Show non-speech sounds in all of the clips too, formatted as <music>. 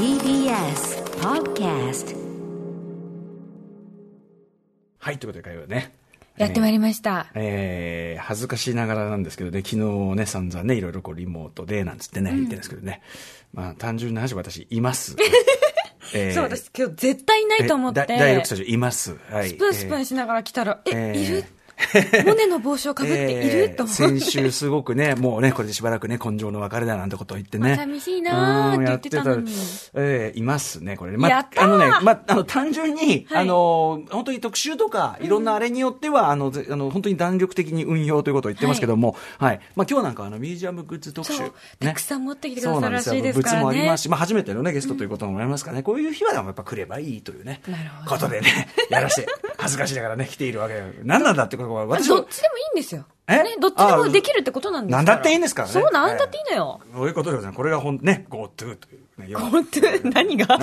TBS Podcast はい、ということで、会話ね。やってまいりました。えー、恥ずかしながらなんですけどね、昨日ね、散々ね、いろいろこうリモートで、なんつってね、言ってるんですけどね。まあ、単純な話、私、います。<laughs> えーそう、私今日絶対いないと思って。えだ第6スタジオ、います。はい。スプーンスプーンえしながら来たら、え、えーいるモネの帽子をかぶっている、えーと思って。先週すごくね、もうね、これでしばらくね、根性の別れだなんてことを言ってね。まあ寂しいなーって言ってたのに。えーいますね、これね。まやったー。あのね、まあ、あの、単純に、はい。あの、本当に特集とか、いろんなあれによっては、あの、ぜあの、本当に弾力的に運用ということを言ってますけども、はい。まあ、今日なんか、あの、ミュージアムグッズ特集。そう。たくさん持ってきてくださるらしいです物からね。もありますし、まあ、初めてのね、ゲストということもありますからね、こういう日はでもやっぱ来ればいいというね、なるほど。ことでね、やらして、恥ずかしいながらね、来ているわけだ何なんだってことは、どっちでもいいんですよ。え？ね、どっちでもできるってことなんですから。なんだっていいんですからねそう、なんだっていいのよ。そういうことでございます。これがほん、ね、GoTo という、ね。要は本当何が？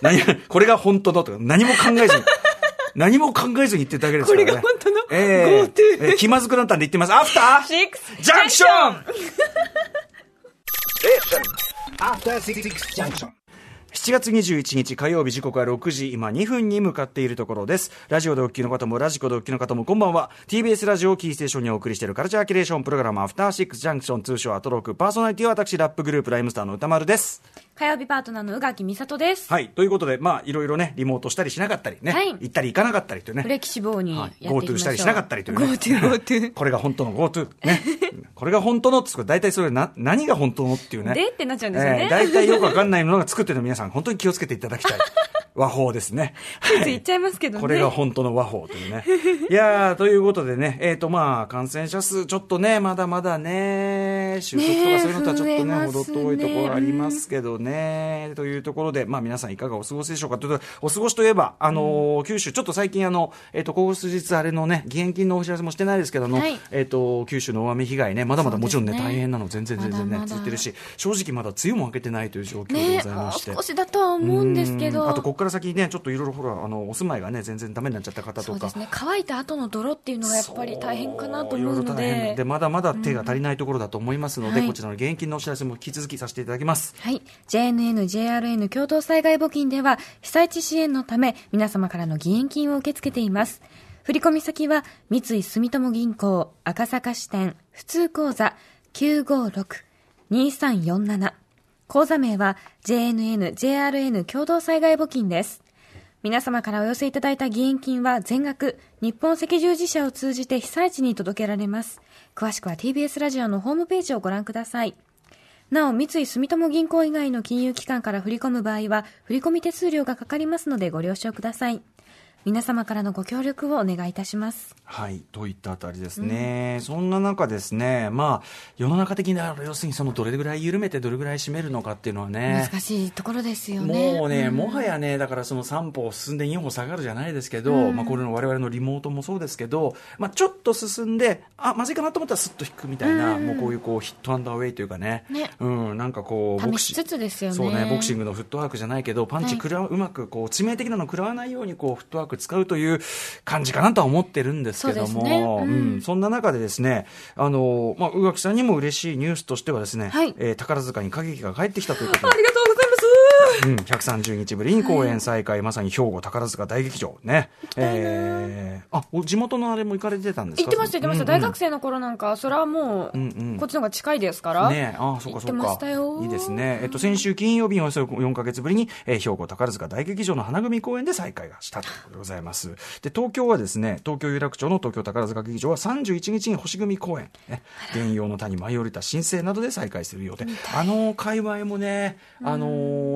何これが本当のとか、何も考えずに、<laughs> 何も考えずに言ってるだけですからね。これが本当のえ GoTo ええ気まずくなったんで言ってます。アフターシックスジャンクション After Six Junction. <laughs> 7月21日火曜日時刻は6時今2分に向かっているところですラジオでお聞きの方もラジコでお聞きの方もこんばんは TBS ラジオをキーステーションにお送りしているカルチャーキュレーションプログラムアフターシックスジャンクション通称アトロークパーソナリティは私ラップグループライムスターの歌丸です火曜日パートナーの宇垣美里です。はいということでまあいろいろねリモートしたりしなかったりね、はい行ったり行かなかったりというねフレキシブルにやっていきましょう。GoTo したりしなかったりというね。GoTo、GoTo。これが本当の GoTo。ね。これが本当のって、大体それな、何が本当のっていうね。でってなっちゃうんですよねえー大体よくわかんないものが作ってるの皆さん、本当に気をつけていただきたい。和法ですね。つい言っちゃいますけどね。これが本当の和法というね。<laughs> いやー、ということでね、えっ、とまあ、感染者数、ちょっとね、まだまだね、収束とかそういうのとはちょっとね、ね遠いところありますけどね、というところで、まあ皆さんいかがお過ごしでしょうかということで、お過ごしといえば、あのー九州、ちょっと最近あの、えっ、と、ここ数日あれのね、義援金のお知らせもしてないですけども、はいえっ、と、九州の大雨被害ね、まだまだもちろんね、ね大変なの全然全然ね、まだまだ続いてるし、正直まだ梅雨も明けてないという状況でねございまして。もう少しだとは思うんですけど。うんあと、から先ね、ちょっといろいろほら、あの、お住まいがね、全然ダメになっちゃった方とかそうで。すね。乾いた後の泥っていうのがやっぱり大変かなと思うので。で、まだまだ手が足りないところだと思いますので、はいこちらの現金のお知らせも引き続きさせていただきます。はい。JNN、JRN 共同災害募金では、被災地支援のため、皆様からの義援金を受け付けています。振込先は、三井住友銀行、赤坂支店、普通口座、956-2347。口座名は、JNN、JRN 共同災害募金です。皆様からお寄せいただいた義援金は全額日本赤十字社を通じて被災地に届けられます。詳しくは TBS ラジオのホームページをご覧ください。なお、三井住友銀行以外の金融機関から振り込む場合は、振込手数料がかかりますのでご了承ください。皆様からのご協力をお願いいたします。はい、といったあたりですね、そんな中ですね、まあ、世の中的には要するにそのどれぐらい緩めてどれぐらい締めるのかっていうのはね。難しいところですよね。もうね、ん。もはやね、だからその3歩進んで2歩下がるじゃないですけど、まあこれの我々のリモートもそうですけど、まあちょっと進んで、あ、まずいかなと思ったらスッと引くみたいな、もうこういうこうヒットアンダーウェイというかね、ね。うん、なんかこう、ボクシ試しつつですよね。そうね、ボクシングのフットワークじゃないけど、パンチ食らう、うまくこう致命的なの食らわないようにこうフットワーク使うという感じかなとは思ってるんですけども、ね。うん。うん。そんな中でですね、あのまあ宇垣さんにも嬉しいニュースとしてはですね、はい。えー宝塚に歌劇が帰ってきたということで。<laughs> ありがとうございます。うん、130日ぶりに公演再開、まさに兵庫宝塚大劇場ね。えー、あ、お地元のあれも行かれてたんですか？言ってました、言ってました。うん大学生の頃なんか、それはもう、こっちの方が近いですから。ねああ、そうかそうか行ってました。よいいですね。えっと、先週金曜日におよそ4ヶ月ぶりに、えー兵庫宝塚大劇場の花組公演で再開がしたということでございます。で、東京はですね、東京有楽町の東京宝塚劇場は31日に星組公演、ね、原用の谷舞い降りた新生などで再開する予定。あの界隈もね、あの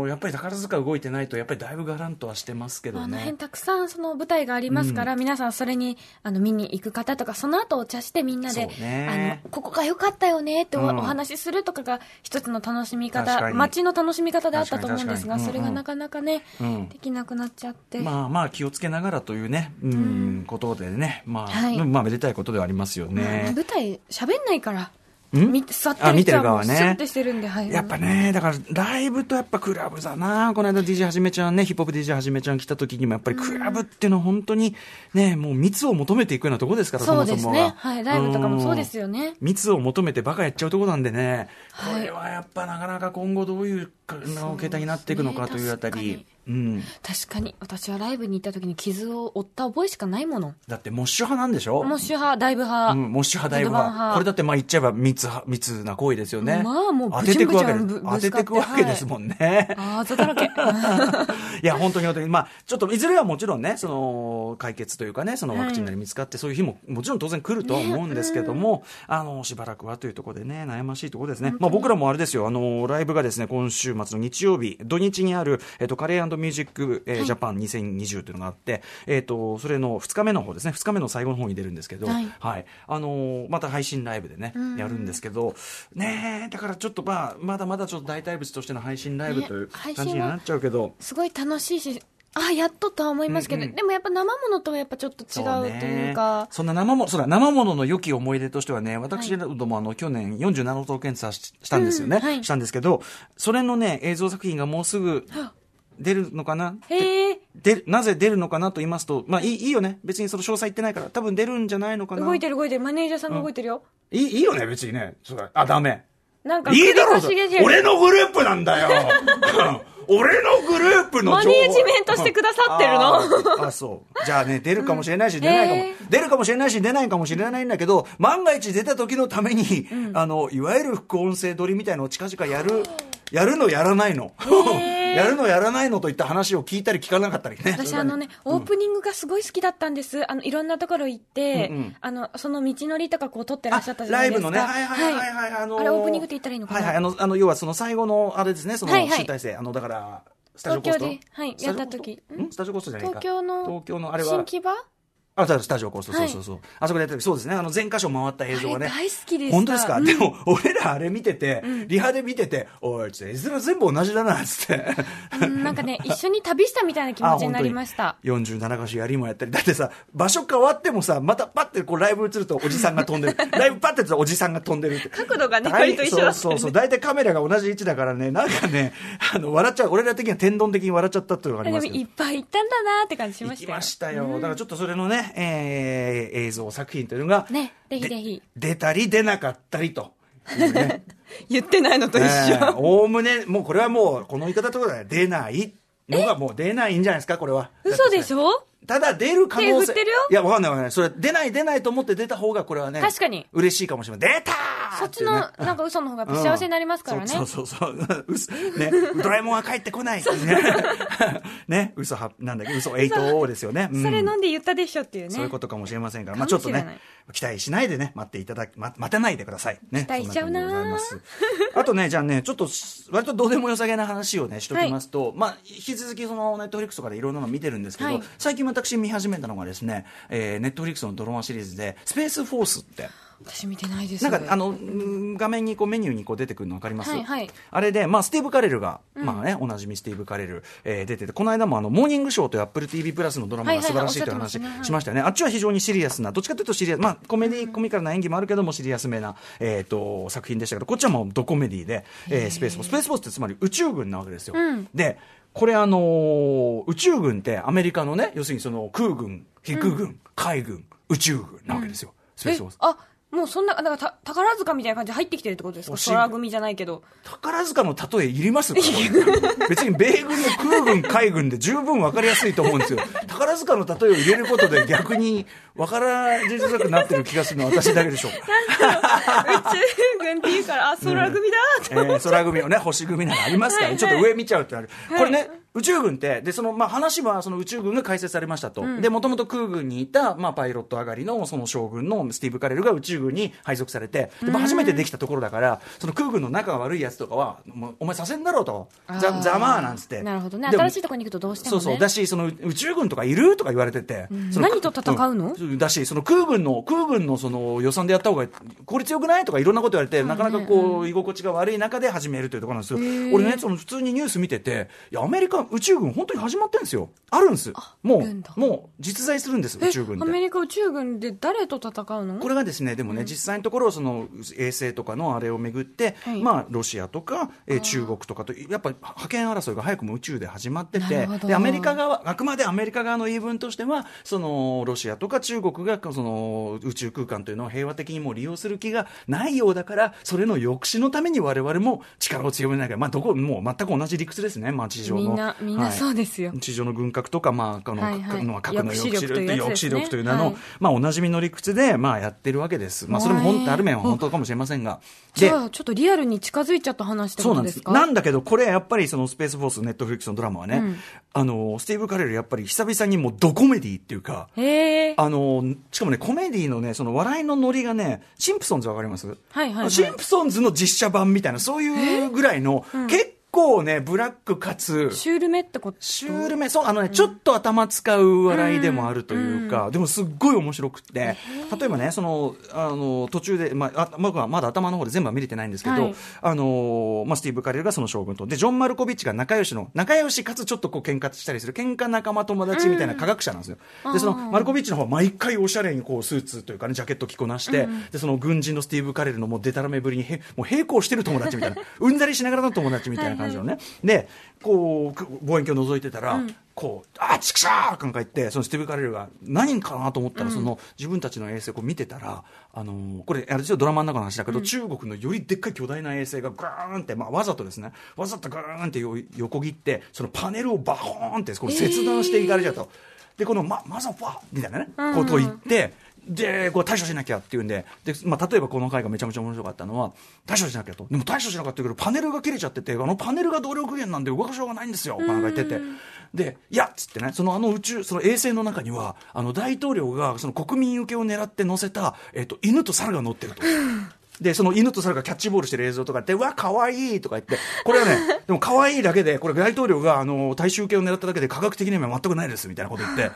ーやっぱり宝塚動いてないと、やっぱりだいぶガランとはしてますけどね。あの辺。たくさんその舞台がありますから、皆さんそれにあの見に行く方とか、その後お茶してみんなで、ね。あの、ここが良かったよねってお,、うん。お話しするとかが一つの楽しみ方、街の楽しみ方であったと思うんですが、確かに確かに。それがなかなかね、うん。できなくなっちゃって。まあまあ気をつけながらというね、うん、ことでね、まあ、はい。まあめでたいことではありますよまあね。舞台喋んないから。み座ってあ見てる人はねうスッてしてるんで、はい。やっぱね、だからライブとやっぱクラブだな、この間 DJ はじめちゃんね、ヒップホップ DJ はじめちゃん来た時にもやっぱりクラブっていうのは本当にね、もう密を求めていくようなところですから、そうですそもそもが。。ねはい。ライブとかもそうですよね。密を求めてバカやっちゃうところなんでね、はいこれはやっぱなかなか今後どういうかの形態になっていくのかというあたりそうん、確かに、私はライブに行った時に傷を負った覚えしかないもの。だってモッシュ派なんでしょ？モッシュ派、ダイブ派。うん、モッシュ派、ダイブ派。これだってまあ言っちゃえば密派、密な行為ですよね。まあもう当てていくわけ当てていくわけですもんね。ああ、ざだらけ。<laughs> いや、本当に本当に、まあ、ちょっと、いずれはもちろんね、その、解決というかね、そのワクチンなり見つかって、そういう日も、もちろん当然来るとは思うんですけども、あの、しばらくはというところでね、悩ましいところですね。まあ、僕らもあれですよ、あの、ライブがですね、今週末の日曜日、土日にある、えっと、カレーミュージック、えージャパン2020というのがあって、えっと、それの2日目の方ですね、2日目の最後の方に出るんですけど、はい。はい。あの、また配信ライブでね、やるんですけど、ねえだからちょっとまあ、まだまだちょっと大体物としての配信ライブねという感じになっちゃうけど、すごい楽しいし、ああ、やっととは思いますけど、うんうん。でもやっぱ生ものとはやっぱちょっと違うというか、そんな生も、そうだ、生ものの良き思い出としてはね、私どもあの、去年47都道府県査ししたんですよね、うんはい。したんですけど、それのね、映像作品がもうすぐ出るのかな？へえ、出るなぜ出るのかなと言いますと、まあいいいいよね。別にその詳細言ってないから、多分出るんじゃないのかな。動いてる動いてる、マネージャーさんが動いてるよ。いいいいよね、別にね。そうだ。あ、ダメ。なんか、いいだろ俺のグループなんだよ。<laughs> 俺のグループのマネージメントしてくださってるの？あそう。じゃあね出るかもしれないし、出ないかも、出るかもしれないし出ないかもしれないんだけど万が一出た時のために、あのいわゆる副音声撮りみたいのを近々やるやるのやらないの <laughs> やるのやらないのといった話を聞いたり聞かなかったりね。私あのね、オープニングがすごい好きだったんです。あの、いろんなところ行って、うんうん。あの、その道のりとかこう撮ってらっしゃったじゃなライブいですか。のね、はい。はいはいはい、あのーあれオープニングって言ったらいいのかな？はいはい、あの、あの要はその最後の、あれですね、そのはいはい。集大成、あの、だから、スタジオコースト。東京ではいやった時。ん？スタジオコーストじゃないか。東京の東京の、あれは。新、木場？あ、そうスタジオコースト、はいそうそうそう。あそこでやった時、そうですね、あの、全箇所回った映像がね。大好きでした本当ですか、うんでも、俺らあれ見てて、リハで見てて、おい、ちょっと絵面全部同じだな、つって。うんなんかね、<laughs> 一緒に旅したみたいな気持ちになりました。47箇所やりもやったり。だってさ、場所変わってもさ、またパッてこうライブ映るとおじさんが飛んでる。<laughs> ライブパッてやるとおじさんが飛んでるって。角度がね、大割と一緒だったそうそうそう。大体カメラが同じ位置だからね、なんかね、あの、笑っちゃう。俺ら的には天丼的に笑っちゃったっていうのがありますけどでもいっぱい行ったんだなって感じしま行きしたよ。ましたよ。だからちょっとそれのね、えー映像作品というのが、ね、ぜひぜひ。で出たり出なかったりと。<laughs> ね言ってないのと一えー緒。おおむね、もうこれはもう、この言い方とかで出ないのがもう出ないんじゃないですか、これは。嘘でしょ？ただ出る可能性。いや、わかんないわかんない。それ、出ない出ないと思って出た方が、これはね。確かに嬉しいかもしれない。出たーそっちの、なんか嘘の方が幸せになりますからね。そうそうそう。嘘ね、<laughs> ドラえもんは帰ってこない。ね、ね、嘘は、なんだっけ、嘘8ですよね。うんそれ飲んで言ったでしょっていうね。そういうことかもしれませんから、かまあちょっとね、期待しないでね、待っていただき、ま、待てないでください。ね。期待しちゃうなあとね、じゃあね、ちょっと、割とどうでもよさげな話をね、しときますと、まあ、引き続きその、 Netflix とかでいろんなの見てるんですけど、はい最近私見始めたのがですね、えー、 Netflix のドラマシリーズで、 Space Force って、私見てないです。なんかあのうん画面にこうメニューにこう出てくるの分かります、はいはい。あれで、まあ、スティーブ・カレルが、まあね、おなじみスティーブ・カレル、えー出てて、この間もあのモーニングショーとアップル TV プラスのドラマが素晴らしいという話しましたね。はい。あっちは非常にシリアスな、どっちかというとシリアス、まあ、コメディ、コミカルな演技もあるけども、シリアスめな、えー、と作品でしたけど、こっちはもうドコメディで、えースペー。スフォース、スペースフォースってつまり宇宙軍なわけですよ。うん。でこれあのー宇宙軍ってアメリカのね、要するにその空軍、陸軍、海軍、宇宙軍なわけですよ。スペーえスフォース。あ、もうそんな、なんかた宝塚みたいな感じで入ってきてるってことですか？空組じゃないけど。宝塚の例えいります別に米軍の空軍、海軍で十分分かりやすいと思うんですよ。宝塚の例えを入れることで逆に分からじづらくなってる気がするのは私だけでしょうか。宇宙軍って言うから、あ、空組だって。えー、空組をね、星組なんかありますから、ちょっと上見ちゃうってなる。はいこれね、宇宙軍って、で、その、まあ、話は、その宇宙軍が開設されましたと。で、もともと空軍にいた、まあ、パイロット上がりの、その将軍のスティーブ・カレルが宇宙軍に配属されて、でまあ初めてできたところだから、その空軍の仲が悪いやつとかは、もうお前させんだろうと。ざ、ざまあなんつって。なるほどね。新しいところに行くとどうしてもね。そうそう。だし、その宇宙軍とかいるとか言われてて。その何と戦うの？んだし、その空軍の、空軍のその予算でやった方が効率よくないとかいろんなこと言われて、なかなかこう、居心地が悪い中で始めるというところなんですよ。俺ね、その普通にニュース見てて、いや、アメリカ、は宇宙軍本当に始まってるんですよ。あるんです。もうもう実在するんです、え宇宙軍で。アメリカ宇宙軍で誰と戦うの？これがですね、でもね、実際のところ、その衛星とかのあれをめぐって、はいまあ、ロシアとか、えー中国とかと、やっぱり覇権争いが早くも宇宙で始まっててで、アメリカ側、あくまでアメリカ側の言い分としては、その、ロシアとか中国が、その、宇宙空間というのを平和的にも利用する気がないようだから、それの抑止のために我々も力を強めなきゃ、まあ、どこ、もう全く同じ理屈ですね、まあ、地上の。みんなみんなそうですよ。はい地上の軍拡とか、まあ、あの、はいはい。まあ核の抑止力という抑止力という名の、はい。まあ、おなじみの理屈で、まあ、やってるわけです。まあ、それも本当、ある面は本当かもしれませんが。じゃあちょっとリアルに近づいちゃった話ってそうなんです。ことです。かなんだけど、これやっぱりその Space Force、Netflix のドラマはね、うん。あの、スティーブ・カレルやっぱり久々にもうドコメディっていうか、あの、しかもね、コメディのね、その笑いのノリがね、シンプソンズわかります？はいはいはい。シンプソンズの実写版みたいな、そういうぐらいの、結構ね、ブラックかつ、シュールめってこと？シュールめ、そう、あのね、ちょっと頭使う笑いでもあるというか、でもすっごい面白くって、例えばね、その、あの、途中で、まあ、あ僕はまだ頭の方で全部は見れてないんですけど、はい。あの、まあ、スティーブ・カレルがその将軍と、で、ジョン・マルコビッチが仲良しの、仲良しかつちょっとこう喧嘩したりする、喧嘩仲間友達みたいな科学者なんですよ。で、その、マルコビッチの方は毎回おしゃれにこう、スーツというかね、ジャケット着こなして、で、その軍人のスティーブ・カレルのもうデタラメぶりにへ、もう並行してる友達みたいな、うんざりしながらの友達みたいな感じのね。で、こうく、望遠鏡を覗いてたら、こう、あ、ちくしゃーなんか言って、そのスティーブ・カレルが何かなと思ったら、その自分たちの衛星を見てたら、あのーこれ、あれドラマの中の話だけど、中国のよりでっかい巨大な衛星がガーンって、まあ、わざとですね、わざとガーンってよ横切って、そのパネルをバコーンってこう切断していかれちゃうと。で、この、ま、マザファーみたいなね、ことを言って、で、こう対処しなきゃっていうんで、で、まあ、例えばこの回がめちゃめちゃ面白かったのは、対処しなきゃと。でも対処しなかったけど、パネルが切れちゃってて、あのパネルが動力源なんで動かしようがないんですよ、なんか言ってて。で、いやっつってね、そのあの宇宙、その衛星の中には、あの大統領がその国民受けを狙って乗せた、えっと、犬と猿が乗ってると。で、その犬と猿がキャッチボールしてる映像とかって、うわ、可愛いとか言って、これはね、<laughs> でも可愛いだけで、これ大統領が、あの、大衆受けを狙っただけで科学的には全くないです、みたいなこと言って、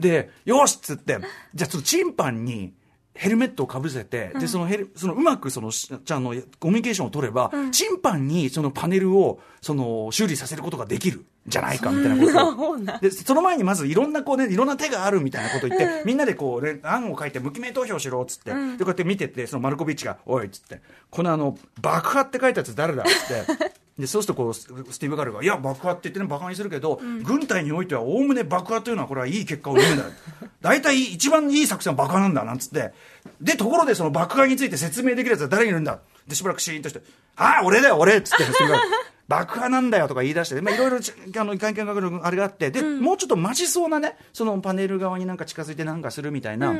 で、よしっつって、じゃあちょっとチンパンに、ヘルメットをかぶせて、で、そのヘル、そのうまくその、しちゃんのコミュニケーションを取れば、チンパンにそのパネルを、その、修理させることができる、じゃないか、みたいなこと。を。で、その前にまずいろんなこうね、いろんな手があるみたいなこと言って、みんなでこう、ね、案を書いて無記名投票しろ、っつって、で、こうやって見てて、そのマルコビッチが、おい、っつって、このあの、爆破って書いたやつ誰だっつって、で、そうするとこう、ススティーブ・ガルが、いや、爆破って言ってね、バカにするけど、軍隊においては、おおむね爆破というのは、これはいい結果を生むんだ。大体、一番いい作戦は爆破なんだ、なんつって。で、ところでその爆破について説明できるやつは誰にいるんだで、しばらくシーンとして、ああ、俺だよ、俺っつって、スティーブ・ガル爆破なんだよとか言い出して、まあ、いろいろちあの会見が来るあれがあって、で、もうちょっとマジそうなね、そのパネル側になんか近づいてなんかするみたいな、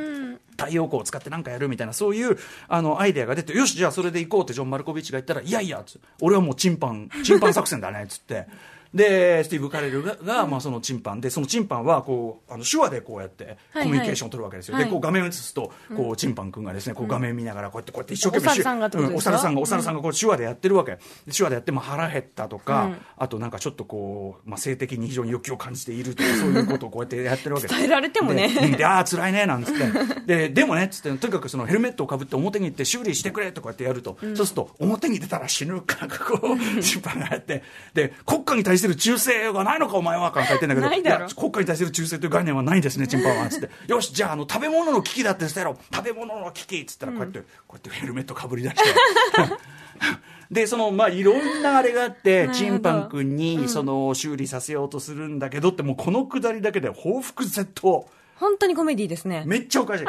太陽光を使ってなんかやるみたいな、そういうあのアイデアが出て、よし、じゃあそれで行こうってジョン・マルコビッチが言ったら、いやいや、つ俺はもうチンパン、チンパン作戦だね、つって。で、スティーブ・カレルが、がまあ、そのチンパン。で、そのチンパンは、こう、あの、手話でこうやって、コミュニケーションを取るわけですよ。はい。で、こう画面を映すと、こう、チンパン君がですね、こう画面見ながら、こうやって、こうやって一生懸命、お猿さんがお猿さんが、お猿さんがこう手話でやってるわけ。で手話でやっても腹減ったとか、あとなんかちょっとこう、まあ、性的に非常に欲求を感じているとか、そういうことをこうやってやってるわけです。伝えられてもね。でうん。で、ああ、辛いね、なんつって。で、でもね、つって、とにかくそのヘルメットをかぶって表に行って修理してくれとかってやると、そうすると、表に出たら死ぬかこう、チンパンがやって、で、国家に対する忠誠がないのか、お前は、かなんか言ってんだけど、ないや国家に対する忠誠という概念はないんですね、チンパンは。つって、よし、じゃあ、あの、食べ物の危機だって捨てろ。食べ物の危機っつったら、こうやって、こうやってヘルメットかぶり出して。<laughs> で、その、まあ、いろんなあれがあって、チンパン君に、その、修理させようとするんだけどって、もうこのくだりだけで報復絶倒。本当にコメディですね。めっちゃおかしい。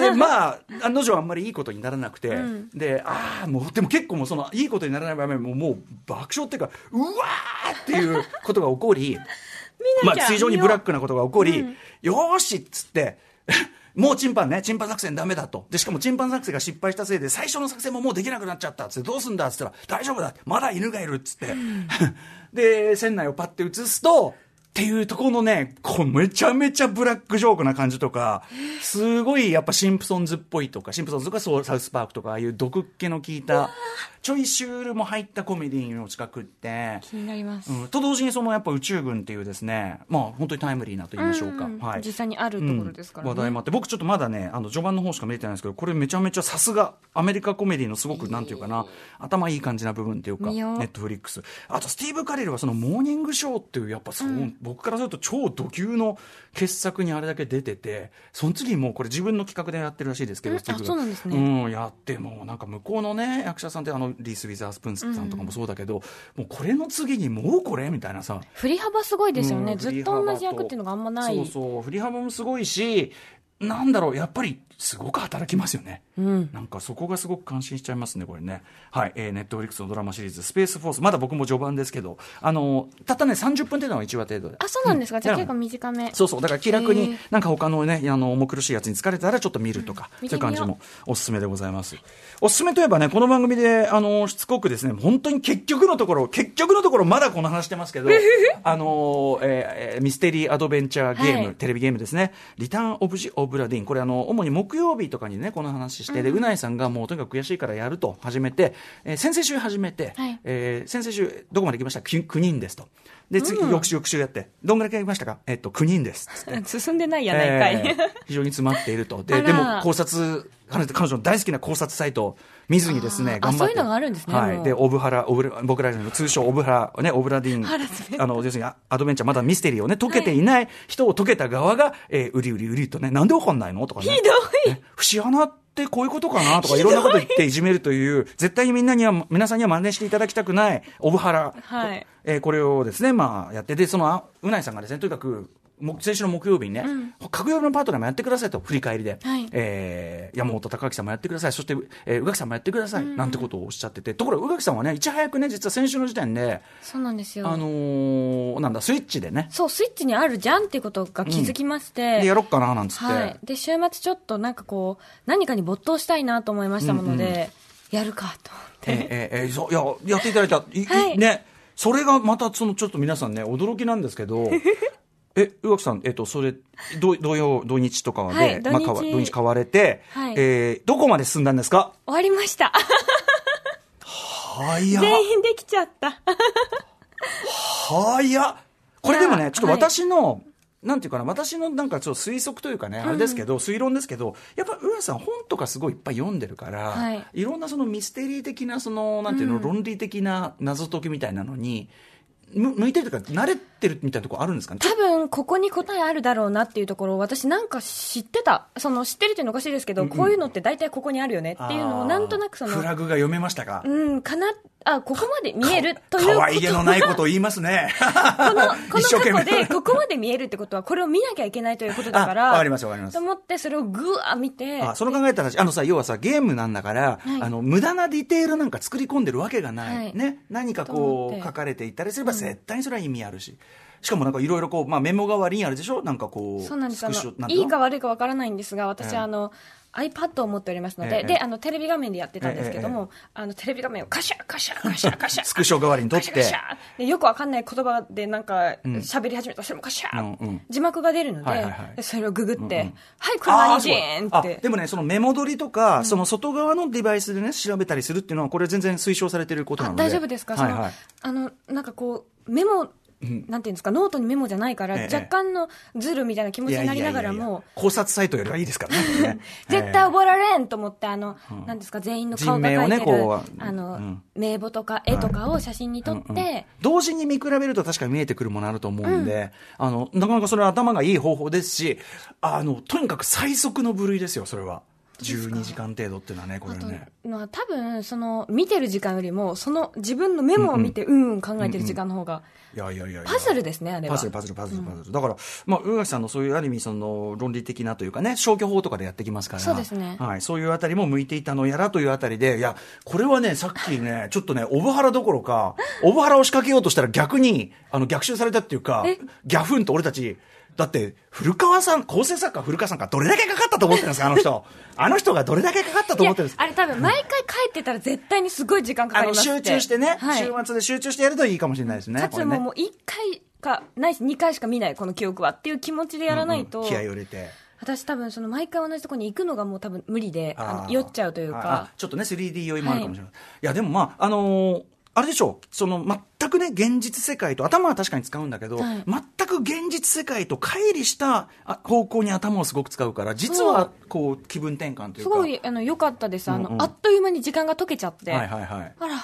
で、<laughs> まあ、案の定あんまりいいことにならなくて、で、ああ、もう、でも結構もうその、いいことにならない場面ももう爆笑っていうか、うわーっていうことが起こり、<laughs> まあ、非常にブラックなことが起こり、よーしっつって、<laughs> もうチンパンね、チンパン作戦ダメだと。で、しかもチンパン作戦が失敗したせいで、最初の作戦ももうできなくなっちゃったっつって、どうすんだっつったら、大丈夫だ、まだ犬がいるっつって。で、船内をパッて映すと、っていうところのね、こうめちゃめちゃブラックジョークな感じとか、すごいやっぱシンプソンズっぽいとか、シンプソンズとかそうサウスパークとか、ああいう毒っ気の効いた、ちょいシュールも入ったコメディの近くって、気になります。うん、と同時にそのやっぱ宇宙軍っていうですね、まあ本当にタイムリーなと言いましょうか。うんうんはい。実際にあるところですからね。うん話題もあって僕ちょっとまだねあの序盤の方しか見れてないんですけどこれめちゃめちゃさすがアメリカコメディのすごくなんていうかな頭いい感じな部分っていうかネットフリックスあとスティーブ・カレルはそのモーニングショーっていうやっぱそう、僕からすると超ド級の傑作にあれだけ出ててその次にもうこれ自分の企画でやってるらしいですけど、うんそうなんですねうんやってもうなんか向こうのね役者さんってあのリース・ウィザースプーンスさんとかもそうだけど、もうこれの次にもうこれみたいなさ振り幅すごいですよね。うんずっと同じ役っていうのがあんまない。そうそう振り幅もすごいしなんだろうやっぱりすごく働きますよね、うん。なんかそこがすごく感心しちゃいますねこれね。はい、えー、ネットフリックスのドラマシリーズ「スペースフォース」まだ僕も序盤ですけどあのたったね30分程度の1話程度で。あ、そうなんですか？じゃあうん結構短め。そうそう。だから気楽へにー。なんか他のねあの重苦しいやつに疲れたらちょっと見るとか、うん。そういう感じもおすすめでございます。おすすめといえばねこの番組であのしつこくですね本当に結局のところ結局のところまだこの話してますけど <laughs> あの、えーえーミステリーアドベンチャーゲーム、はい。テレビゲームですね。リターン・オブ・ジ・オブ・ラディン。これあの主に木曜日とかにねこの話して、でうないさんがもうとにかく悔しいからやると始めて、えー先々週始めて、はい。えー先々週どこまで行きました？9, 9人ですとで次、うん翌週翌週やってどんぐらいやりましたか？えっと9人です <laughs> 進んでないやないかい。えー非常に詰まっていると。で、でも考察、彼女彼女の大好きな考察サイトを見ずにですね、頑張って。そういうのがあるんですねはい。で、オブハラ、オブラ僕らの通称オブハラ、ね、オブラディンあの、要するにアアドベンチャー、まだミステリーをね、解けていない人を解けた側が、えー、うりうりうりとね、なんで怒んないの？とかね。ひどいね節穴ってこういうことかなとかいろんなこと言っていじめるという、絶対にみんなには、皆さんには真似していただきたくない、オブハラ。はいえーこれをですね、まあ、やって、で、その、あうないさんがですね、とにかく、も先週の木曜日にね、各曜日のパートナーもやってくださいと、振り返りで。はいえー山本隆明さんもやってください、そして、えー宇垣さんもやってください、なんてことをおっしゃってて、ところが宇垣さんはね、いち早くね、実は先週の時点で、そうなんですよ。あのーなんだ、スイッチでね、そう、スイッチにあるじゃんっていうことが気づきまして。で、やろっかな、なんつって。はい。で、週末ちょっとなんかこう、何かに没頭したいなと思いましたもので、やるかと思って。えーえーえーそういややっていただいた、いいはいね、それがまたそのちょっと皆さんね、驚きなんですけど、<laughs> え、宇垣さん、えっ、と、それ、土土曜、土日とかで、はい土日。まあ土日買われて、はい。えーどこまで進んだんですか？終わりました。はや、全員できちゃった。はや。これでもね、ちょっと私の、なんていうかな、私のなんかちょっと推測というかね、あれですけど、推論ですけど、やっぱ、宇垣さん本とかすごいいっぱい読んでるから、はい。いろんなそのミステリー的な、その、なんていうの、うん。論理的な謎解きみたいなのに、む向いてるというか、慣れてるみたいなところあるんですかね？多分、ここに答えあるだろうなっていうところを私なんか知ってた。その知ってるっていうのおかしいですけど、うんうんこういうのって大体ここにあるよねっていうのをなんとなくそのフ、ラグが読めましたか？うん、かな、あ、ここまで見えるということ可愛げのないことを言いますね。この、<laughs> この過去で、ここまで見えるってことは、これを見なきゃいけないということだから、あわかりますわかりますと思って、それをぐわー見て、あその考えたら、あのさ、要はさ、ゲームなんだから、はいあの、無駄なディテールなんか作り込んでるわけがない。はいね。何かこう、書かれていったりすれば、絶対にそれは意味あるし。しかもなんかいろいろこう、まあメモ代わりにあるでしょ？なんかこう、そうなんです。あいいいか悪いかわからないんですが、私、ええ。あの、iPad を持っておりますので、ええ。で、あの、テレビ画面でやってたんですけども、あの、テレビ画面をカシャカシャカシャカシャ。スクショ代わりに撮ってよくわかんない言葉でなんかん。喋り始めたらそれもカシャ、うんうん。字幕が出るので,、はいはいはい。でそれをググって、うんうん。はいこれ何人って。あでもね、そのメモ取りとか、その外側のデバイスでね、調べたりするっていうのは、これ全然推奨されてることなあので。大丈夫ですか、はいはい。そのあのなんかこうメモんなんていうんですかノートにメモじゃないから、ええ。若干のズルみたいな気持ちになりながらも考察サイトよりはいいですからね。絶対覚えられんと思ってあの、なんですか全員の顔が書いてる、あの、うん。名簿とか絵とかを写真に撮って、同時に見比べると確かに見えてくるものあると思うんで、あの、なかなかそれは頭がいい方法ですし、あの、とにかく最速の部類ですよ、それは。12時間程度っていうのはね、これね。まあ多分その見てる時間よりもその自分のメモを見てうんうん考えてる時間の方が、いやいやいやいやパズルですねあれはパズル、パズル、パズル、パズル。だから、まあ、宇垣さんのそういうある意味、その、論理的なというかね、消去法とかでやってきますから。そうですねはい。そういうあたりも向いていたのやらというあたりで、いや、これはね、さっきね、<laughs> ちょっとね、オブハラどころか、オブハラを仕掛けようとしたら逆に、あの、逆襲されたっていうかえ、ギャフンと俺たち、だって、古川さん、構成作家古川さんがどれだけかかったと思ってるんですか、あの人。<laughs> あの人がどれだけかかったと思ってるんですか。あれ多分毎回帰ってたら絶対にすごい時間かかあの、ります集中してね、はい。週末で集中してやるといいかもしれないですね。つもうもう一回かないし2回しか見ないこの記憶はっていう気持ちでやらないと、うんうん気合を入れて。私多分その毎回同じところに行くのがもう多分無理で酔っちゃうというあかちょっとね 3D 酔いもあるかもしれない、い、やでもまああのーあれでしょ？うその全くね現実世界と頭は確かに使うんだけど、はい。全く現実世界と乖離したあ方向に頭をすごく使うから実はこう気分転換というか。すごいあの良かったです。あの、うんうん。あっという間に時間が解けちゃって、はいはいはい。あら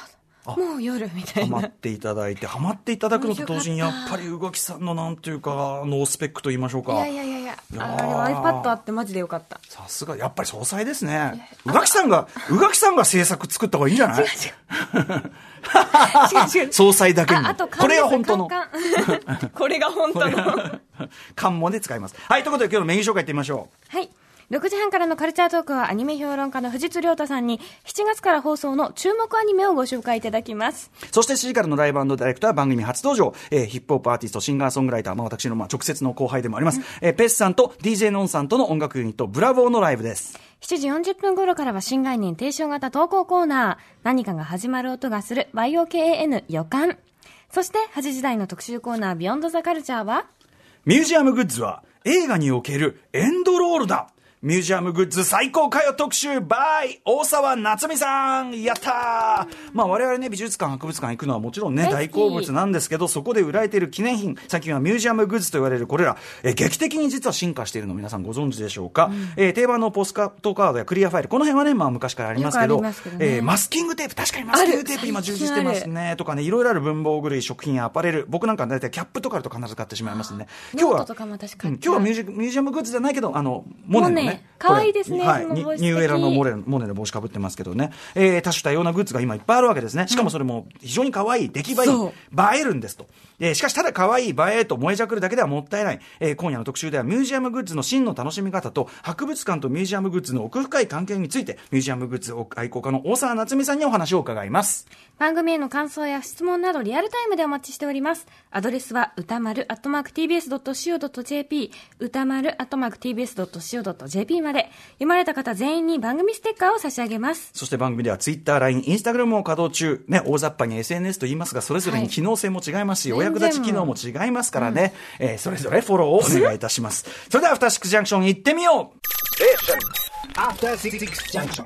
もう夜みたいな。ハマっていただいてハマっていただくのと同時にやっぱり宇垣さんのなんていうかノースペックと言いましょうか。いやいやいやいや。いやあーれは iPad あってマジでよかった。さすがやっぱり総裁ですね。宇垣さんが宇垣さんが制作作った方がいいんじゃない？<laughs> <laughs> 違う違う。総裁だけに。<laughs> これが本当の。これが本当の。関門で使います。はい、ということで今日のメニュー紹介いってみましょはい。6時半からのカルチャートークはアニメ評論家の藤津亮太さんに7月から放送の注目アニメをご紹介いただきます。う。そして7時からのライブダイレクトは番組初登場、えーヒップホップアーティスト、シンガーソングライター、まあ私のまあ直接の後輩でもあります、えーペスさんと DJ ノンさんとの音楽ユニット、ブラボーのライブです。7時40分頃からは新概念提唱型投稿コーナー。何かが始まる音がする YOKAN 予感。そして8時台の特集コーナービヨンドザカルチャーは？ミュージアムグッズは映画におけるエンドロールだミュージアムグッズ最高かよ特集 by 大沢夏美さん。やったー。まあ我々ね美術館博物館行くのはもちろんね大大好物なんですけどそこで売られている記念品最近はミュージアムグッズと言われるこれら、えー劇的に実は進化しているの皆さんご存知でしょうか、えー定番のポスカートカードやクリアファイルこの辺はねまあ昔からありますけどね。えーマスキングテープ確かにマスキングテープ今充実してますね。とかねいろいろある文房具類食品やアパレル。僕なんか大体キャップとかあると必ず買ってしまいますんで今日はうんっ今日はミュージミュージアムグッズじゃないけど、あの、モネのね。可愛いですねはい、ニニューエラのモネモネの帽子かぶってますけどね。えー、多種多様なグッズが今いっぱいあるわけですね。しかもそれも非常に可愛い、出来栄え映えるんですと。えーしかし、ただ可愛い、映えと燃えじゃくるだけではもったいない。えー今夜の特集ではミュージアムグッズの真の楽しみ方と、博物館とミュージアムグッズの奥深い関係について、ミュージアムグッズ愛好家の大沢夏美さんにお話を伺います。番組への感想や質問などリアルタイムでお待ちしております。アドレスは歌丸アットマーク tbs.co.jp 歌丸アットマーク tbs.co.jp まで読まれた方全員に番組ステッカーを差し上げます。そして番組ではツイッター、LINE、インスタグラムを稼働中。ね、大雑把に SNS と言いますが、それぞれに機能性も違いますし、はいお役立ち機能も違いますからね、えーそれぞれフォローをお願いいたします。それでは、アフターシックスジャンクション行ってみよう After Six Junction.